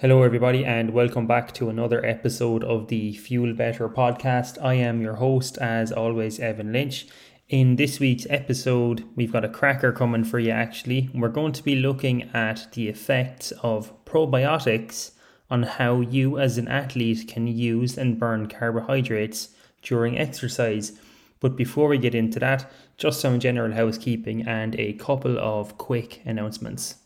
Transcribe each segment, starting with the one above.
Hello, everybody, and welcome back to another episode of the Fuel Better podcast. I am your host, as always, Evan Lynch. In this week's episode, we've got a cracker coming for you actually. We're going to be looking at the effects of probiotics on how you, as an athlete, can use and burn carbohydrates during exercise. But before we get into that, just some general housekeeping and a couple of quick announcements.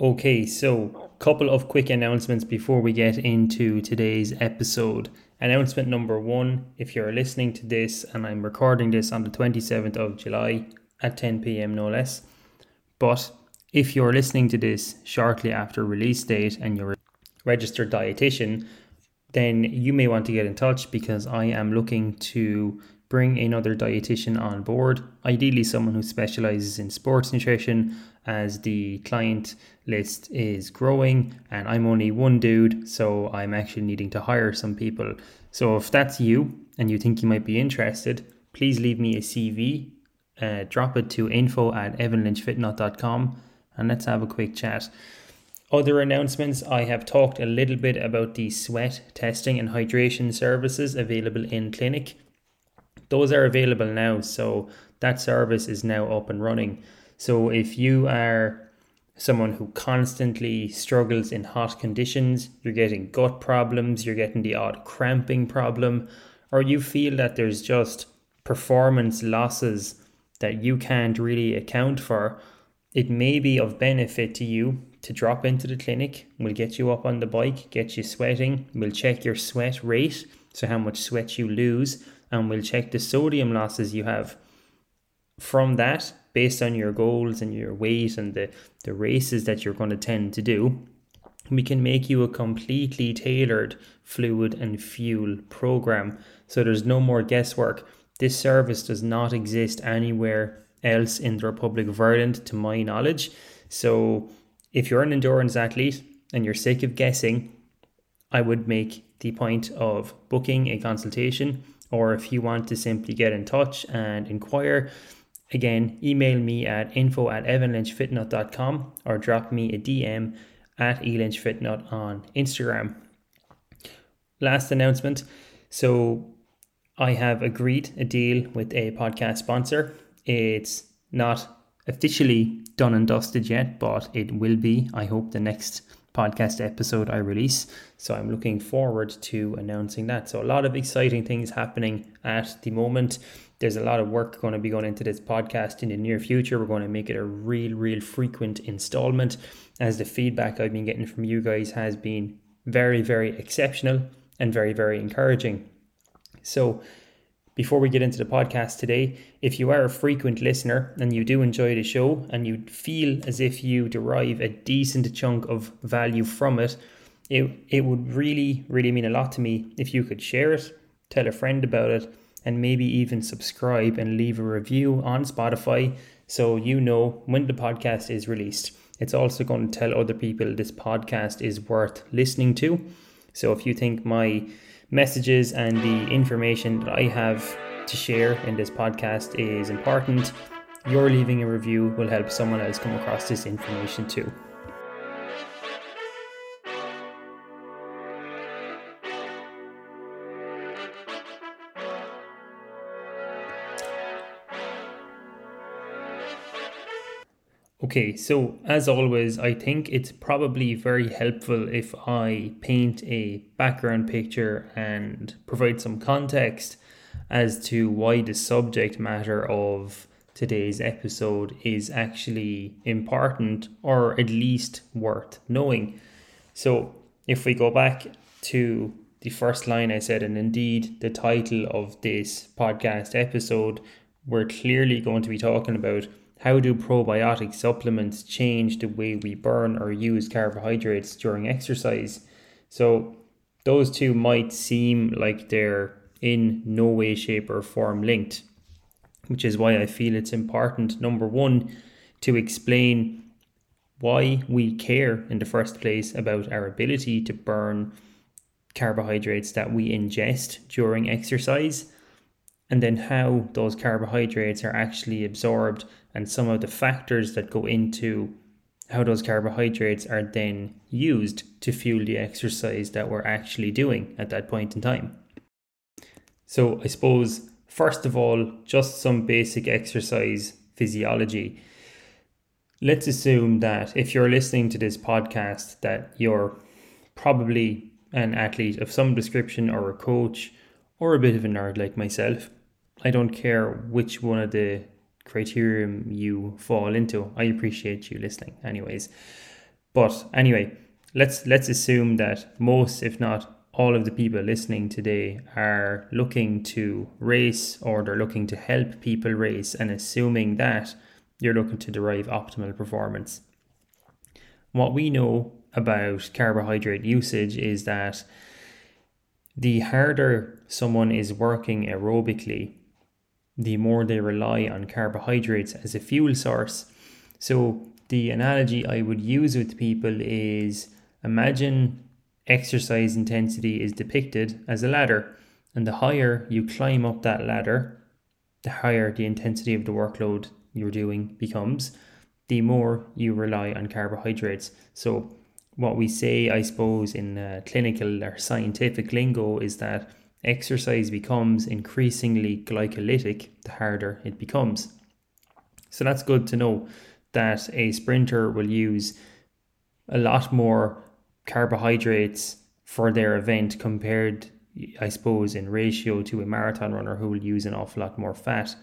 Okay, so a couple of quick announcements before we get into today's episode. Announcement number one if you're listening to this, and I'm recording this on the 27th of July at 10 pm, no less. But if you're listening to this shortly after release date and you're a registered dietitian, then you may want to get in touch because I am looking to bring another dietitian on board, ideally someone who specializes in sports nutrition as the client list is growing and I'm only one dude, so I'm actually needing to hire some people. So if that's you and you think you might be interested, please leave me a CV, uh, drop it to info at evanlynchfitnut.com and let's have a quick chat. Other announcements I have talked a little bit about the sweat testing and hydration services available in clinic. Those are available now, so that service is now up and running. So if you are someone who constantly struggles in hot conditions, you're getting gut problems, you're getting the odd cramping problem, or you feel that there's just performance losses that you can't really account for, it may be of benefit to you to drop into the clinic. We'll get you up on the bike, get you sweating, we'll check your sweat rate, so how much sweat you lose, and we'll check the sodium losses you have. From that, based on your goals and your weight and the, the races that you're going to tend to do, we can make you a completely tailored fluid and fuel program. So there's no more guesswork. This service does not exist anywhere else in the Republic of Ireland, to my knowledge. So if you're an endurance athlete and you're sick of guessing, I would make the point of booking a consultation, or if you want to simply get in touch and inquire, Again, email me at info at evanlynchfitnut.com or drop me a DM at elynchfitnut on Instagram. Last announcement. So I have agreed a deal with a podcast sponsor. It's not officially done and dusted yet, but it will be, I hope, the next podcast episode I release. So I'm looking forward to announcing that. So a lot of exciting things happening at the moment there's a lot of work going to be going into this podcast in the near future. We're going to make it a real, real frequent installment as the feedback I've been getting from you guys has been very, very exceptional and very, very encouraging. So, before we get into the podcast today, if you are a frequent listener and you do enjoy the show and you feel as if you derive a decent chunk of value from it, it, it would really, really mean a lot to me if you could share it, tell a friend about it, and maybe even subscribe and leave a review on Spotify so you know when the podcast is released. It's also going to tell other people this podcast is worth listening to. So if you think my messages and the information that I have to share in this podcast is important, your leaving a review will help someone else come across this information too. Okay, so as always, I think it's probably very helpful if I paint a background picture and provide some context as to why the subject matter of today's episode is actually important or at least worth knowing. So, if we go back to the first line I said, and indeed the title of this podcast episode, we're clearly going to be talking about how do probiotic supplements change the way we burn or use carbohydrates during exercise? So, those two might seem like they're in no way, shape, or form linked, which is why I feel it's important, number one, to explain why we care in the first place about our ability to burn carbohydrates that we ingest during exercise and then how those carbohydrates are actually absorbed and some of the factors that go into how those carbohydrates are then used to fuel the exercise that we're actually doing at that point in time. So, I suppose, first of all, just some basic exercise physiology. Let's assume that if you're listening to this podcast, that you're probably an athlete of some description or a coach or a bit of a nerd like myself. I don't care which one of the criterion you fall into. I appreciate you listening, anyways. But anyway, let's let's assume that most, if not all of the people listening today are looking to race or they're looking to help people race and assuming that you're looking to derive optimal performance. What we know about carbohydrate usage is that the harder someone is working aerobically, the more they rely on carbohydrates as a fuel source. So, the analogy I would use with people is imagine exercise intensity is depicted as a ladder, and the higher you climb up that ladder, the higher the intensity of the workload you're doing becomes, the more you rely on carbohydrates. So, what we say, I suppose, in uh, clinical or scientific lingo is that exercise becomes increasingly glycolytic the harder it becomes. So that's good to know that a sprinter will use a lot more carbohydrates for their event compared, I suppose, in ratio to a marathon runner who will use an awful lot more fat.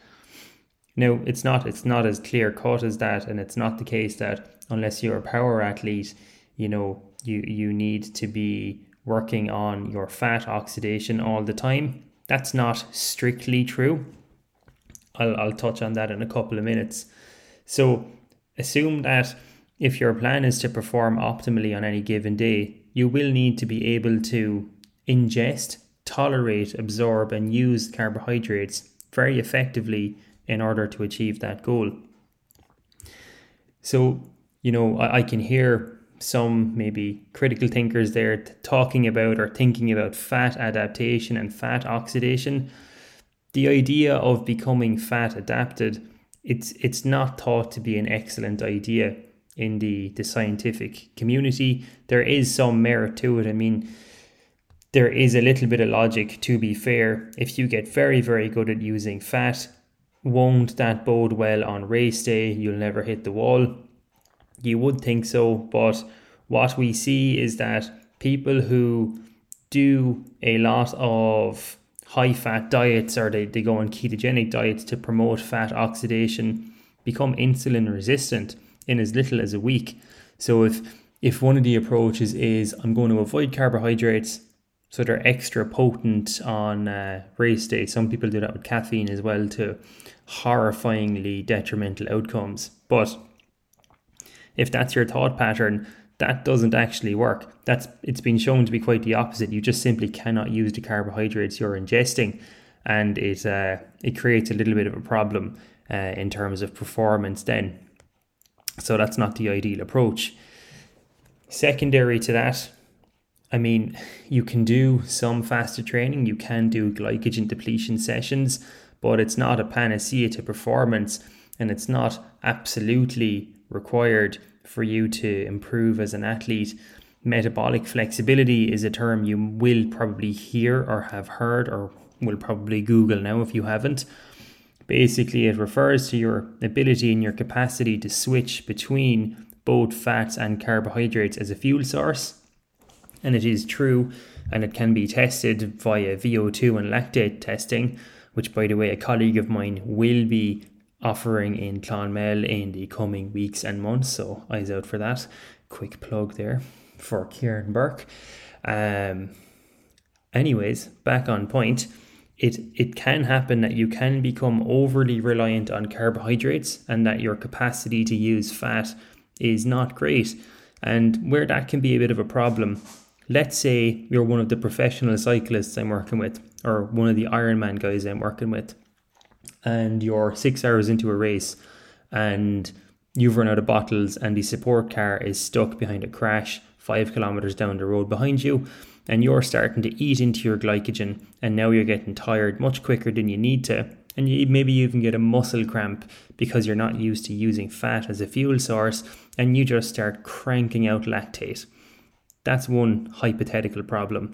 Now, it's not it's not as clear cut as that, and it's not the case that unless you're a power athlete, you know, you you need to be working on your fat oxidation all the time. That's not strictly true. I'll, I'll touch on that in a couple of minutes. So, assume that if your plan is to perform optimally on any given day, you will need to be able to ingest, tolerate, absorb, and use carbohydrates very effectively in order to achieve that goal. So, you know, I, I can hear some maybe critical thinkers there talking about or thinking about fat adaptation and fat oxidation. The idea of becoming fat adapted, it's it's not thought to be an excellent idea in the, the scientific community. There is some merit to it. I mean, there is a little bit of logic to be fair. If you get very, very good at using fat, won't that bode well on race day? You'll never hit the wall you would think so, but what we see is that people who do a lot of high fat diets or they, they go on ketogenic diets to promote fat oxidation become insulin resistant in as little as a week. So if if one of the approaches is I'm going to avoid carbohydrates, so they're extra potent on uh, race day. Some people do that with caffeine as well to horrifyingly detrimental outcomes. But if that's your thought pattern, that doesn't actually work. That's it's been shown to be quite the opposite. You just simply cannot use the carbohydrates you're ingesting, and it uh, it creates a little bit of a problem uh, in terms of performance. Then, so that's not the ideal approach. Secondary to that, I mean, you can do some faster training. You can do glycogen depletion sessions, but it's not a panacea to performance, and it's not absolutely required for you to improve as an athlete. Metabolic flexibility is a term you will probably hear or have heard or will probably Google now if you haven't. Basically, it refers to your ability and your capacity to switch between both fats and carbohydrates as a fuel source. And it is true, and it can be tested via VO2 and lactate testing, which, by the way, a colleague of mine will be offering in Clonmel in the coming weeks and months. So, eyes out for that. Quick plug there for Kieran Burke. Um, anyways, back on point it it can happen that you can become overly reliant on carbohydrates and that your capacity to use fat is not great and where that can be a bit of a problem let's say you're one of the professional cyclists I'm working with or one of the Ironman guys I'm working with and you're 6 hours into a race and you've run out of bottles and the support car is stuck behind a crash 5 kilometers down the road behind you and you're starting to eat into your glycogen and now you're getting tired much quicker than you need to and you maybe you even get a muscle cramp because you're not used to using fat as a fuel source and you just start cranking out lactate. That's one hypothetical problem.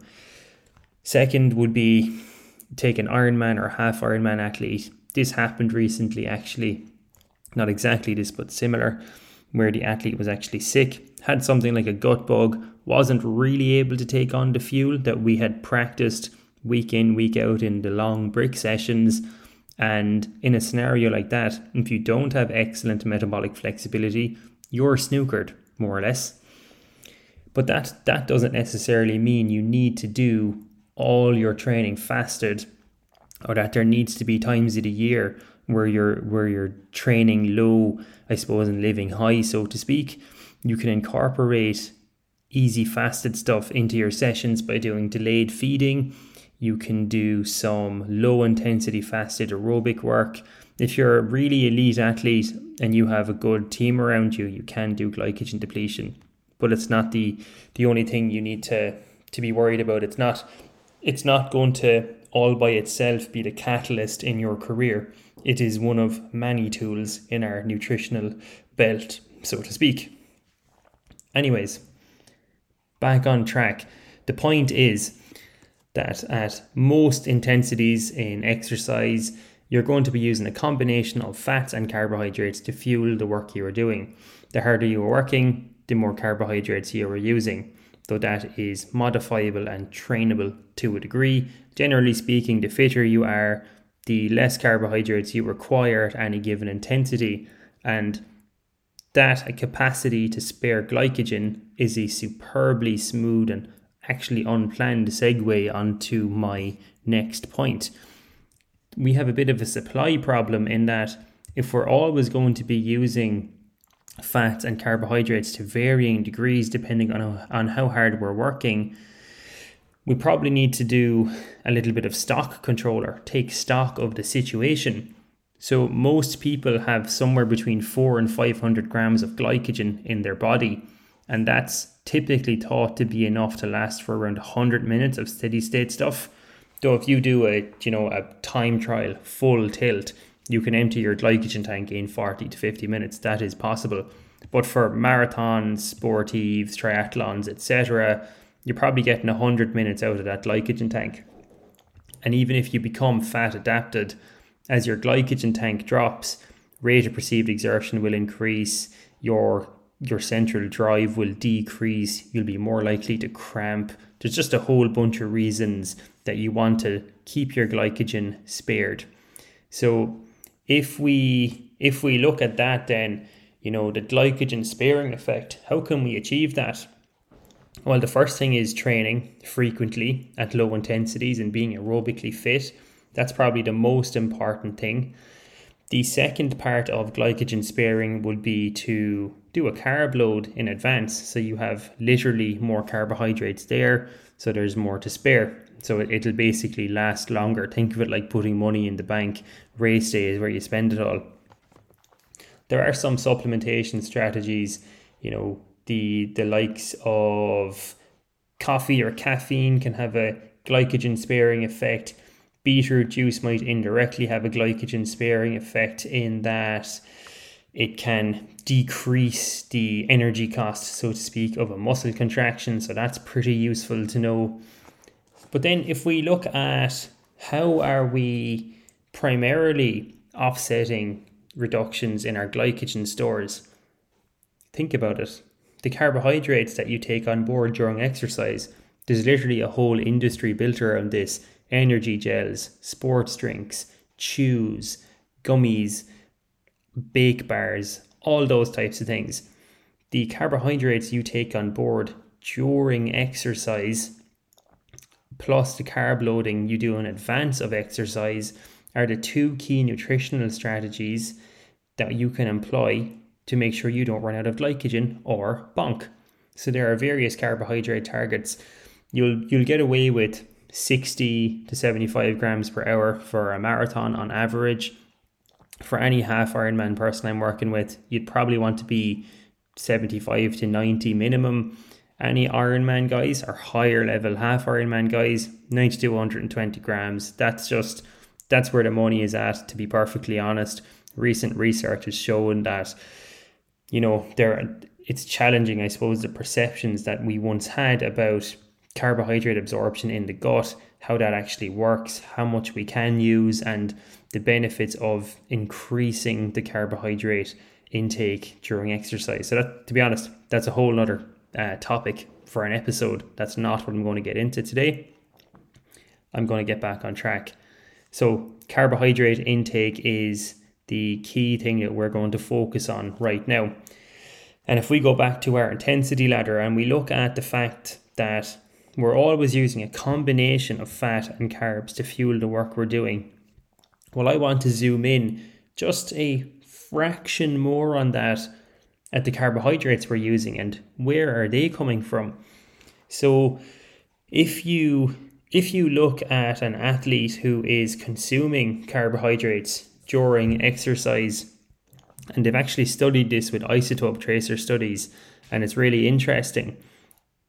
Second would be take an ironman or half ironman athlete this happened recently actually not exactly this but similar where the athlete was actually sick had something like a gut bug wasn't really able to take on the fuel that we had practiced week in, week out in the long brick sessions. And in a scenario like that, if you don't have excellent metabolic flexibility, you're snookered, more or less. But that, that doesn't necessarily mean you need to do all your training fasted or that there needs to be times of the year where you're where you're training low, I suppose, and living high, so to speak. You can incorporate easy fasted stuff into your sessions by doing delayed feeding. You can do some low intensity fasted aerobic work. If you're a really elite athlete and you have a good team around you, you can do glycogen depletion. But it's not the the only thing you need to to be worried about. It's not it's not going to all by itself be the catalyst in your career. It is one of many tools in our nutritional belt, so to speak. Anyways, back on track. The point is that at most intensities in exercise, you're going to be using a combination of fats and carbohydrates to fuel the work you are doing. The harder you are working, the more carbohydrates you are using, though that is modifiable and trainable to a degree. Generally speaking, the fitter you are, the less carbohydrates you require at any given intensity, and that capacity to spare glycogen is a superbly smooth and actually unplanned segue onto my next point. We have a bit of a supply problem in that if we're always going to be using fats and carbohydrates to varying degrees depending on, on how hard we're working, we probably need to do a little bit of stock control or take stock of the situation so most people have somewhere between four and 500 grams of glycogen in their body. And that's typically thought to be enough to last for around 100 minutes of steady state stuff. Though if you do a, you know, a time trial full tilt, you can empty your glycogen tank in 40 to 50 minutes. That is possible. But for marathons, sportives, triathlons, etc., you're probably getting 100 minutes out of that glycogen tank. And even if you become fat adapted, as your glycogen tank drops, rate of perceived exertion will increase, your your central drive will decrease, you'll be more likely to cramp. There's just a whole bunch of reasons that you want to keep your glycogen spared. So if we if we look at that then, you know, the glycogen sparing effect, how can we achieve that? Well, the first thing is training frequently at low intensities and being aerobically fit. That's probably the most important thing. The second part of glycogen sparing would be to do a carb load in advance. So you have literally more carbohydrates there, so there's more to spare. So it'll basically last longer. Think of it like putting money in the bank. Race day is where you spend it all. There are some supplementation strategies, you know, the the likes of coffee or caffeine can have a glycogen sparing effect beetroot juice might indirectly have a glycogen sparing effect in that it can decrease the energy cost, so to speak, of a muscle contraction. So that's pretty useful to know. But then if we look at how are we primarily offsetting reductions in our glycogen stores. Think about it. The carbohydrates that you take on board during exercise, there's literally a whole industry built around this energy gels, sports drinks, chews, gummies, bake bars, all those types of things. The carbohydrates you take on board during exercise, plus the carb loading you do in advance of exercise, are the two key nutritional strategies that you can employ to make sure you don't run out of glycogen or bonk. So there are various carbohydrate targets. You'll you'll get away with 60 to 75 grams per hour for a marathon on average. For any half Ironman person I'm working with, you'd probably want to be 75 to 90 minimum. Any Ironman guys or higher level half Ironman guys, 90 to 120 grams. That's just that's where the money is at. To be perfectly honest, recent research has shown that you know there it's challenging, I suppose, the perceptions that we once had about carbohydrate absorption in the gut, how that actually works, how much we can use, and the benefits of increasing the carbohydrate intake during exercise. So that, to be honest, that's a whole other uh, topic for an episode. That's not what I'm going to get into today. I'm going to get back on track. So carbohydrate intake is the key thing that we're going to focus on right now. And if we go back to our intensity ladder and we look at the fact that we're always using a combination of fat and carbs to fuel the work we're doing. Well, I want to zoom in just a fraction more on that at the carbohydrates we're using and where are they coming from. So if you if you look at an athlete who is consuming carbohydrates during exercise. And they've actually studied this with isotope tracer studies and it's really interesting.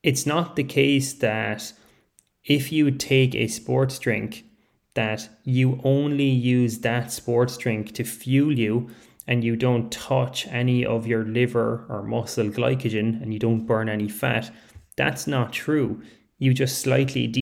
It's not the case that if you take a sports drink that you only use that sports drink to fuel you and you don't touch any of your liver or muscle glycogen and you don't burn any fat. That's not true. You just slightly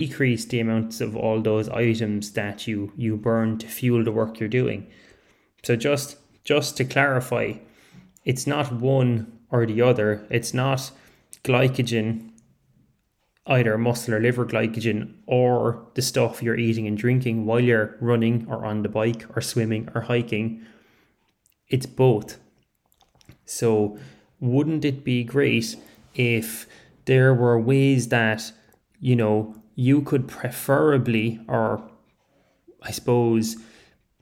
Decrease the amounts of all those items that you, you burn to fuel the work you're doing. So just just to clarify, it's not one or the other. It's not glycogen either muscle or liver glycogen or the stuff you're eating and drinking while you're running or on the bike or swimming or hiking. It's both. So, wouldn't it be great if there were ways that, you know, you could preferably, or I suppose,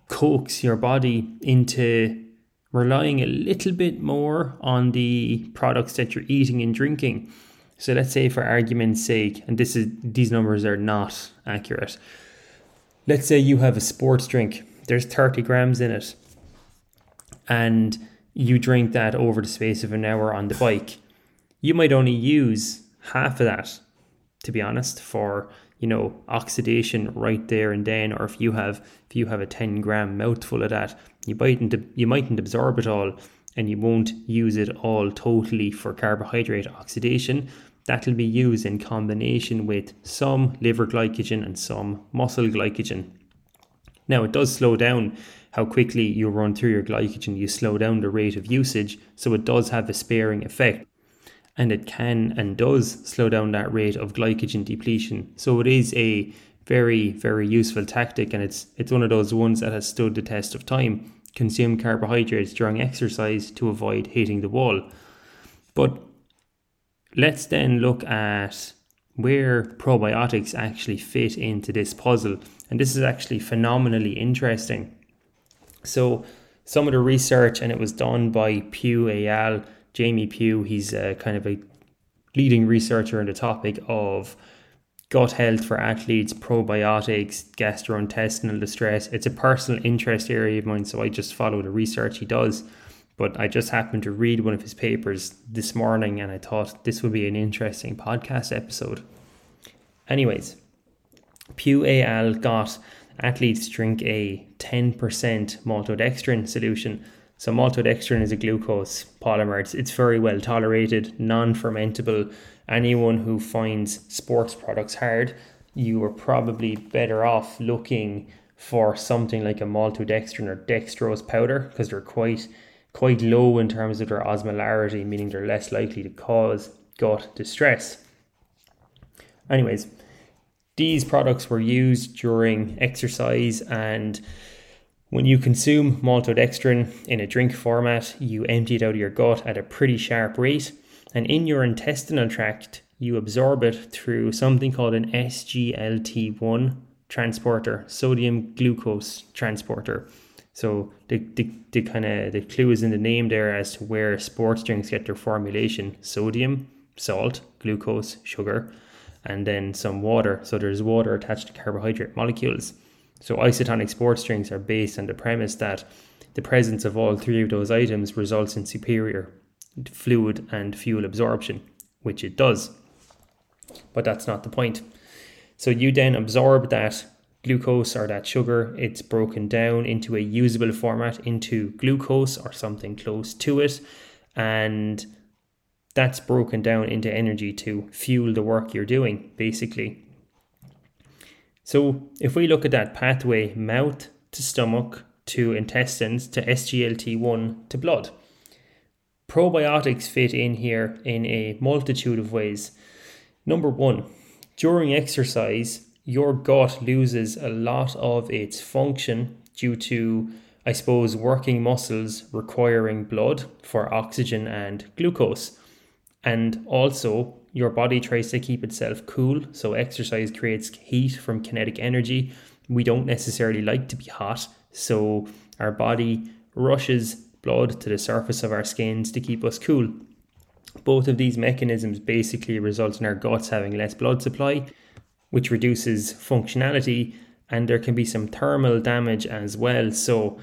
coax your body into relying a little bit more on the products that you're eating and drinking so let's say for argument's sake, and this is these numbers are not accurate. Let's say you have a sports drink. There's 30 grams in it. And you drink that over the space of an hour on the bike. You might only use half of that, to be honest, for you know oxidation right there and then or if you have if you have a 10 gram mouthful of that you mightn't you mightn't absorb it all and you won't use it all totally for carbohydrate oxidation that'll be used in combination with some liver glycogen and some muscle glycogen. Now, it does slow down how quickly you run through your glycogen, you slow down the rate of usage, so it does have a sparing effect. And it can and does slow down that rate of glycogen depletion. So it is a very, very useful tactic, and it's it's one of those ones that has stood the test of time. Consume carbohydrates during exercise to avoid hitting the wall. But let's then look at where probiotics actually fit into this puzzle. And this is actually phenomenally interesting. So, some of the research, and it was done by Pugh et al. Jamie Pugh, he's a, kind of a leading researcher on the topic of gut health for athletes, probiotics, gastrointestinal distress. It's a personal interest area of mine, so I just follow the research he does. But I just happened to read one of his papers this morning and I thought this would be an interesting podcast episode. Anyways, Pugh al. got athletes drink a 10% maltodextrin solution. So, maltodextrin is a glucose polymer. It's, it's very well tolerated, non fermentable. Anyone who finds sports products hard, you are probably better off looking for something like a maltodextrin or dextrose powder because they're quite quite low in terms of their osmolarity, meaning they're less likely to cause gut distress. Anyways, these products were used during exercise and when you consume maltodextrin in a drink format, you empty it out of your gut at a pretty sharp rate, and in your intestinal tract, you absorb it through something called an SGLT1 transporter, sodium glucose transporter. So the, the, the kind of the clue is in the name there as to where sports drinks get their formulation: sodium, salt, glucose, sugar, and then some water. So there's water attached to carbohydrate molecules. So isotonic sports drinks are based on the premise that the presence of all three of those items results in superior fluid and fuel absorption, which it does. But that's not the point. So you then absorb that glucose or that sugar, it's broken down into a usable format into glucose or something close to it. And that's broken down into energy to fuel the work you're doing, basically. So if we look at that pathway, mouth to stomach to intestines to SGLT1 to blood, probiotics fit in here in a multitude of ways. Number one, during exercise, your gut loses a lot of its function due to, I suppose, working muscles requiring blood for oxygen and glucose. And also, your body tries to keep itself cool, so exercise creates heat from kinetic energy. We don't necessarily like to be hot, so our body rushes blood to the surface of our skins to keep us cool. Both of these mechanisms basically result in our guts having less blood supply, which reduces functionality, and there can be some thermal damage as well. So,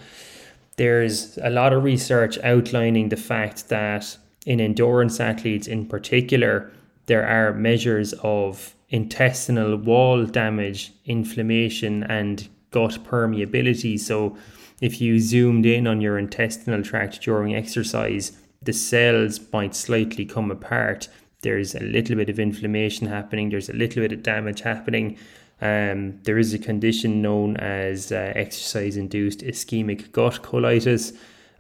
there's a lot of research outlining the fact that in endurance athletes in particular, there are measures of intestinal wall damage, inflammation, and gut permeability. So, if you zoomed in on your intestinal tract during exercise, the cells might slightly come apart there's a little bit of inflammation happening, there's a little bit of damage happening. Um, there is a condition known as uh, exercise induced ischemic gut colitis.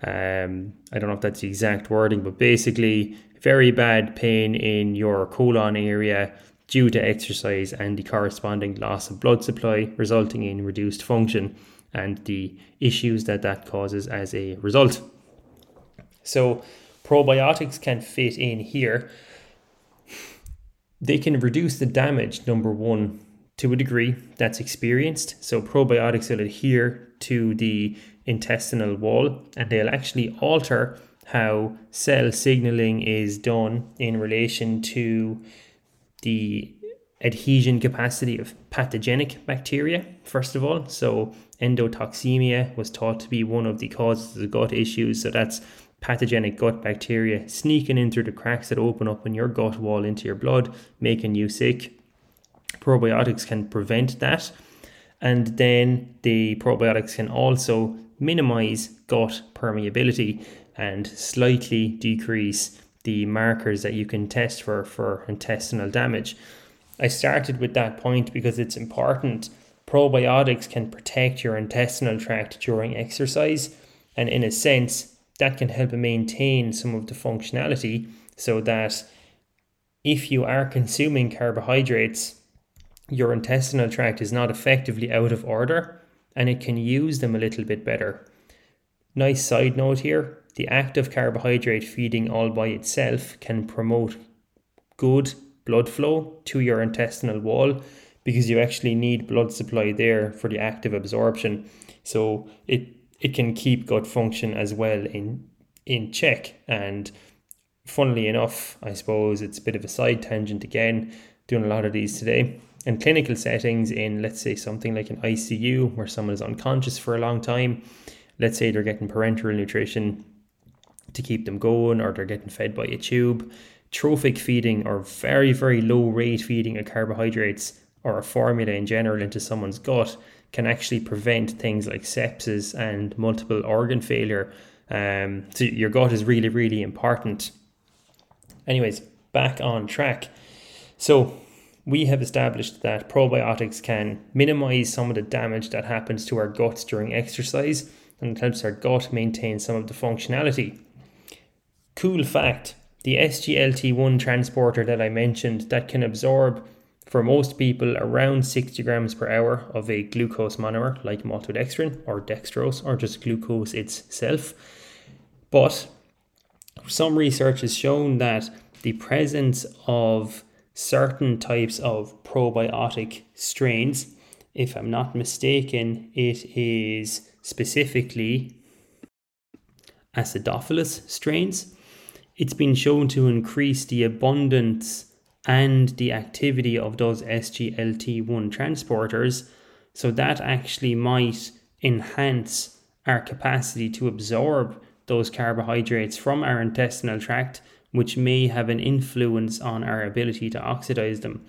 Um, I don't know if that's the exact wording, but basically, very bad pain in your colon area due to exercise and the corresponding loss of blood supply, resulting in reduced function and the issues that that causes as a result. So, probiotics can fit in here they can reduce the damage, number one, to a degree that's experienced. So probiotics will adhere to the intestinal wall and they'll actually alter how cell signaling is done in relation to the adhesion capacity of pathogenic bacteria, first of all. So, endotoxemia was thought to be one of the causes of gut issues. So, that's pathogenic gut bacteria sneaking in through the cracks that open up in your gut wall into your blood, making you sick. Probiotics can prevent that. And then the probiotics can also minimize gut permeability and slightly decrease the markers that you can test for for intestinal damage. I started with that point because it's important. Probiotics can protect your intestinal tract during exercise, and in a sense, that can help maintain some of the functionality so that if you are consuming carbohydrates, your intestinal tract is not effectively out of order and it can use them a little bit better. Nice side note here the act of carbohydrate feeding all by itself can promote good blood flow to your intestinal wall because you actually need blood supply there for the active absorption. So it it can keep gut function as well in in check. And funnily enough, I suppose it's a bit of a side tangent again, doing a lot of these today. In clinical settings, in let's say something like an ICU where someone is unconscious for a long time, let's say they're getting parenteral nutrition to keep them going, or they're getting fed by a tube. Trophic feeding or very, very low rate feeding of carbohydrates or a formula in general into someone's gut can actually prevent things like sepsis and multiple organ failure. Um, so your gut is really, really important. Anyways, back on track. So we have established that probiotics can minimize some of the damage that happens to our guts during exercise and helps our gut maintain some of the functionality. Cool fact the SGLT1 transporter that I mentioned that can absorb for most people around 60 grams per hour of a glucose monomer like maltodextrin or dextrose or just glucose itself. But some research has shown that the presence of certain types of probiotic strains, if I'm not mistaken, it is specifically acidophilus strains. It's been shown to increase the abundance and the activity of those SGLT1 transporters. So that actually might enhance our capacity to absorb those carbohydrates from our intestinal tract, which may have an influence on our ability to oxidize them.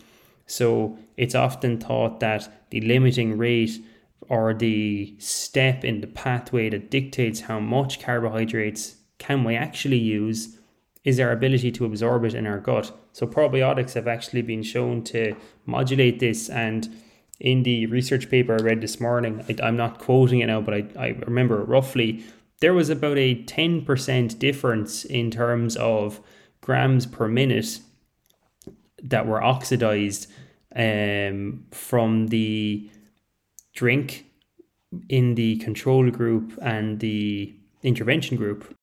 So it's often thought that the limiting rate or the step in the pathway that dictates how much carbohydrates can we actually use is our ability to absorb it in our gut. So probiotics have actually been shown to modulate this and in the research paper I read this morning, I, am not quoting it now, but I, I remember roughly there was about a 10% difference in terms of grams per minute that were oxidized um, from the drink in the control group and the intervention group.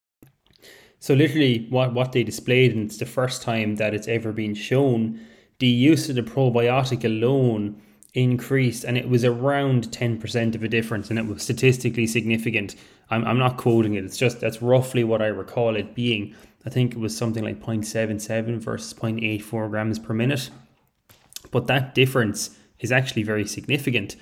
So literally what, what they displayed, and it's the first time that it's ever been shown, the use of the probiotic alone increased and it was around 10% of a difference and it was statistically significant. I'm, I'm not quoting it, it's just that's roughly what I recall it being. I think it was something like 0.77 versus 0.84 grams per minute. But that difference is actually very significant.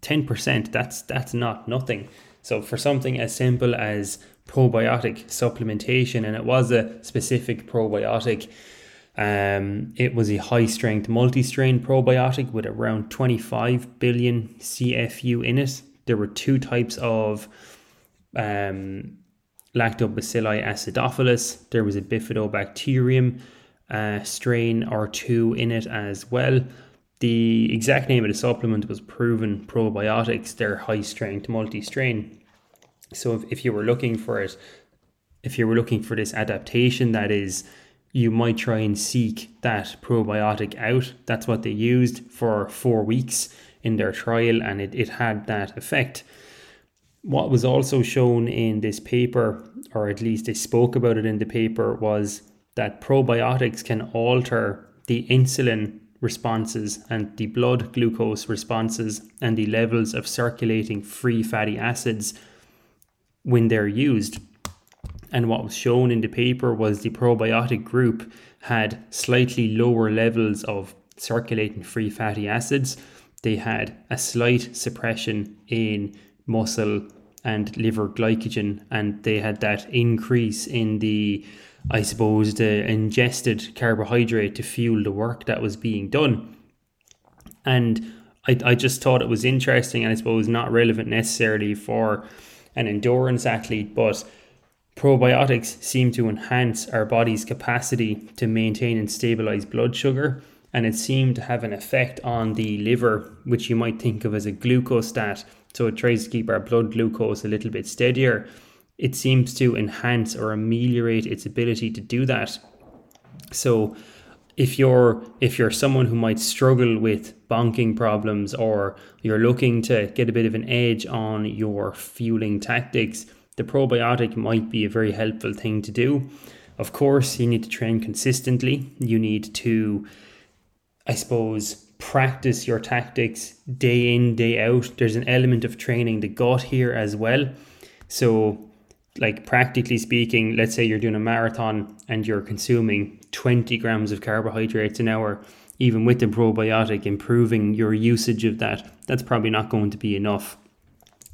10%, that's that's not nothing. So for something as simple as probiotic supplementation, and it was a specific probiotic. Um, it was a high strength multi strain probiotic with around 25 billion CFU in it. There were two types of um, Lactobacilli acidophilus. There was a bifidobacterium uh, strain or two in it as well. The exact name of the supplement was Proven Probiotics. They're high strength multi strain. So if, if you were looking for it, if you were looking for this adaptation, that is, you might try and seek that probiotic out. That's what they used for four weeks in their trial, and it, it had that effect. What was also shown in this paper, or at least they spoke about it in the paper, was that probiotics can alter the insulin responses and the blood glucose responses and the levels of circulating free fatty acids when they're used. And what was shown in the paper was the probiotic group had slightly lower levels of circulating free fatty acids. They had a slight suppression in muscle and liver glycogen, and they had that increase in the, I suppose, the ingested carbohydrate to fuel the work that was being done. And I, I just thought it was interesting and I suppose not relevant necessarily for an endurance athlete, but probiotics seem to enhance our body's capacity to maintain and stabilize blood sugar. And it seemed to have an effect on the liver, which you might think of as a glucose glucostat. So it tries to keep our blood glucose a little bit steadier. It seems to enhance or ameliorate its ability to do that. So if you're if you're someone who might struggle with bonking problems or you're looking to get a bit of an edge on your fueling tactics the probiotic might be a very helpful thing to do Of course, you need to train consistently. You need to, I suppose, practice your tactics day in, day out. There's an element of training the gut here as well. So, like practically speaking, let's say you're doing a marathon and you're consuming 20 grams of carbohydrates an hour, even with the probiotic, improving your usage of that, that's probably not going to be enough.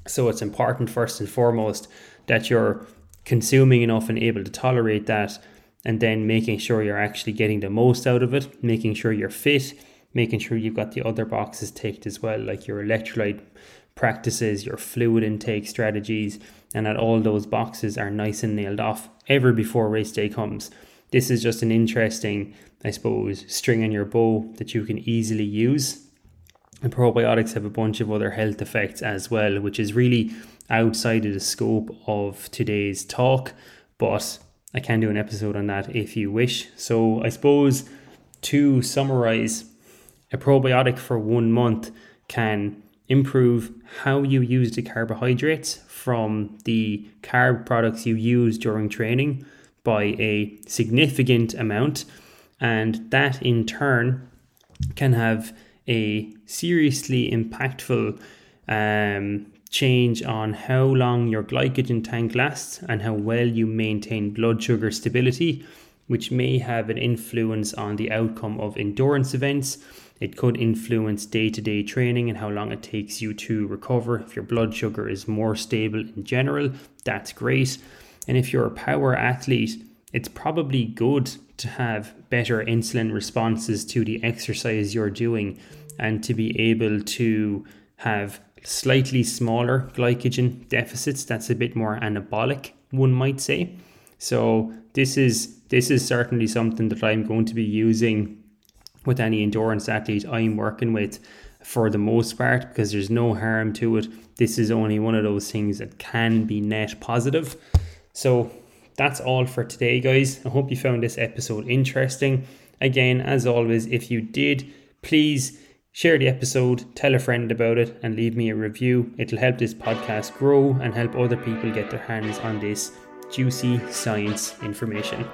So, it's important first and foremost that you're consuming enough and able to tolerate that, and then making sure you're actually getting the most out of it, making sure you're fit, making sure you've got the other boxes ticked as well, like your electrolyte practices, your fluid intake strategies, and that all those boxes are nice and nailed off ever before race day comes. This is just an interesting, I suppose, string on your bow that you can easily use. And probiotics have a bunch of other health effects as well, which is really outside of the scope of today's talk, but I can do an episode on that if you wish. So, I suppose to summarize, a probiotic for one month can improve how you use the carbohydrates from the carb products you use during training by a significant amount, and that in turn can have a seriously impactful um, change on how long your glycogen tank lasts and how well you maintain blood sugar stability, which may have an influence on the outcome of endurance events. It could influence day to day training and how long it takes you to recover. If your blood sugar is more stable in general, that's great. And if you're a power athlete, it's probably good to have better insulin responses to the exercise you're doing and to be able to have slightly smaller glycogen deficits. That's a bit more anabolic, one might say. So this is this is certainly something that I'm going to be using with any endurance athlete I'm working with for the most part because there's no harm to it. This is only one of those things that can be net positive. So that's all for today, guys. I hope you found this episode interesting. Again, as always, if you did, please Share the episode, tell a friend about it, and leave me a review. It'll help this podcast grow and help other people get their hands on this juicy science information.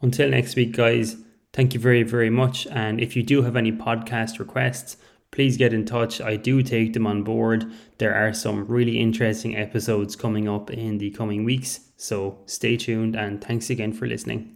Until next week, guys, thank you very, very much. And if you do have any podcast requests, please get in touch. I do take them on board. There are some really interesting episodes coming up in the coming weeks, so stay tuned and thanks again for listening.